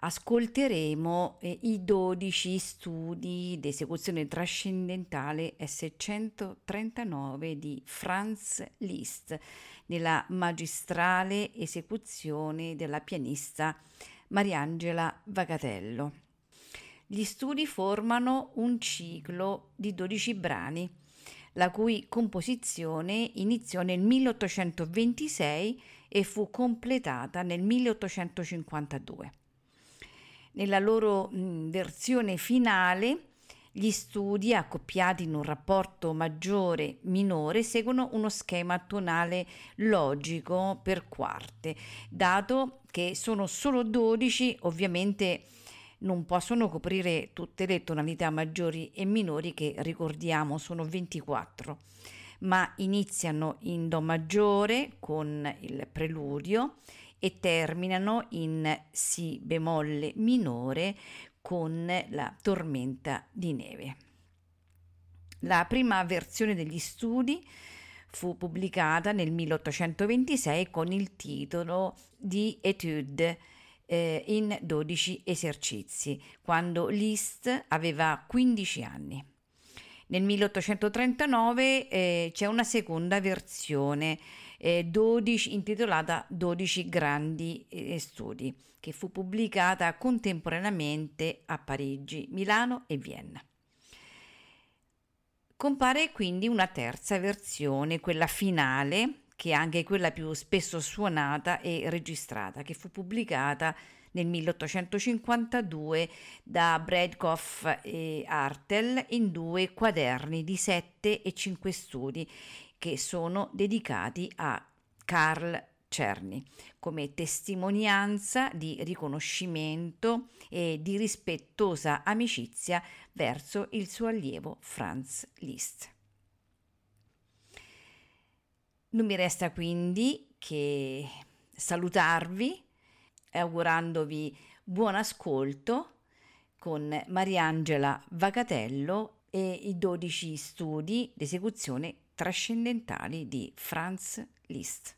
ascolteremo eh, i 12 studi di esecuzione trascendentale S139 di Franz Liszt nella magistrale esecuzione della pianista Mariangela Vagatello. Gli studi formano un ciclo di 12 brani, la cui composizione iniziò nel 1826 e fu completata nel 1852. Nella loro mh, versione finale gli studi, accoppiati in un rapporto maggiore-minore, seguono uno schema tonale logico per quarte, dato che sono solo 12, ovviamente non possono coprire tutte le tonalità maggiori e minori che ricordiamo sono 24, ma iniziano in Do maggiore con il preludio e terminano in Si bemolle minore con la tormenta di neve. La prima versione degli studi fu pubblicata nel 1826 con il titolo di Etude eh, in 12 esercizi, quando Liszt aveva 15 anni. Nel 1839 eh, c'è una seconda versione eh, 12, intitolata 12 grandi eh, studi, che fu pubblicata contemporaneamente a Parigi, Milano e Vienna. Compare quindi una terza versione, quella finale, che è anche quella più spesso suonata e registrata, che fu pubblicata nel 1852 da Bredkoff e Artel in due quaderni di 7 e 5 studi che sono dedicati a Carl Cerny come testimonianza di riconoscimento e di rispettosa amicizia verso il suo allievo Franz Liszt. Non mi resta quindi che salutarvi augurandovi buon ascolto con Mariangela Vagatello e i 12 studi d'esecuzione trascendentali di Franz Liszt.